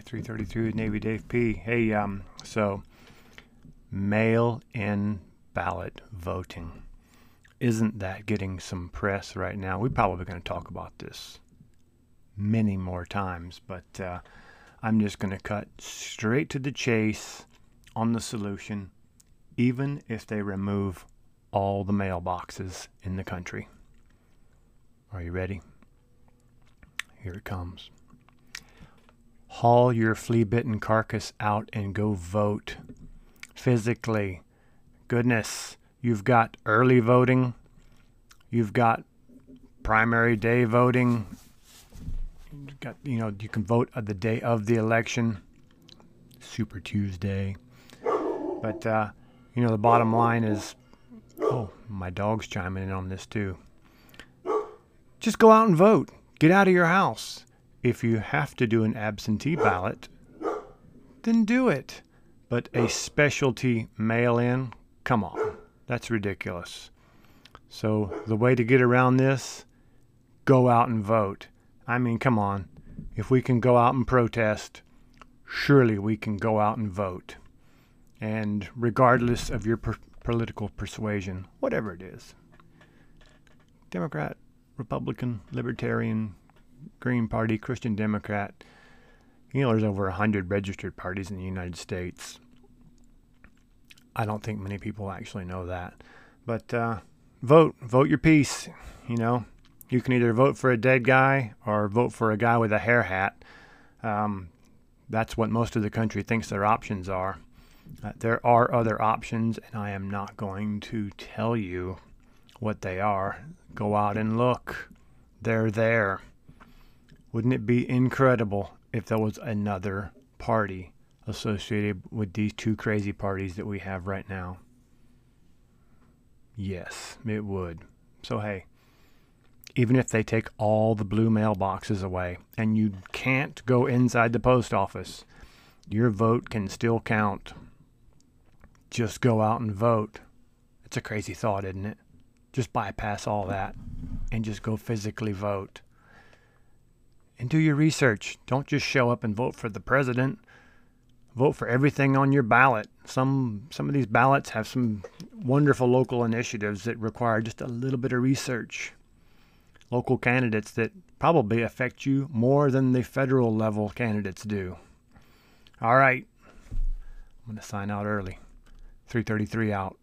right, 333 with Navy Dave P. Hey, um, so mail in ballot voting. Isn't that getting some press right now? We're probably going to talk about this many more times, but uh, I'm just going to cut straight to the chase on the solution, even if they remove all the mailboxes in the country. Are you ready? Here it comes. Haul your flea bitten carcass out and go vote. Physically. Goodness, you've got early voting, you've got primary day voting, you've got, you know, you can vote the day of the election, Super Tuesday. But, uh, you know, the bottom line is oh, my dog's chiming in on this too. Just go out and vote. Get out of your house. If you have to do an absentee ballot, then do it. But a specialty mail in, come on, that's ridiculous. So the way to get around this, go out and vote. I mean, come on. If we can go out and protest, surely we can go out and vote. And regardless of your per- political persuasion, whatever it is Democrat, Republican, Libertarian, Green Party, Christian Democrat. You know, there's over 100 registered parties in the United States. I don't think many people actually know that. But uh, vote. Vote your piece. You know, you can either vote for a dead guy or vote for a guy with a hair hat. Um, that's what most of the country thinks their options are. Uh, there are other options, and I am not going to tell you what they are. Go out and look. They're there. Wouldn't it be incredible if there was another party associated with these two crazy parties that we have right now? Yes, it would. So, hey, even if they take all the blue mailboxes away and you can't go inside the post office, your vote can still count. Just go out and vote. It's a crazy thought, isn't it? Just bypass all that and just go physically vote and do your research. Don't just show up and vote for the president. Vote for everything on your ballot. Some some of these ballots have some wonderful local initiatives that require just a little bit of research. Local candidates that probably affect you more than the federal level candidates do. All right. I'm going to sign out early. 333 out.